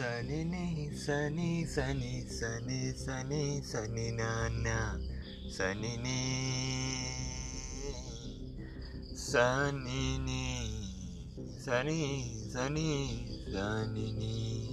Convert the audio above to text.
さににさにさにさにさにさにななさににさにニさにさにさニに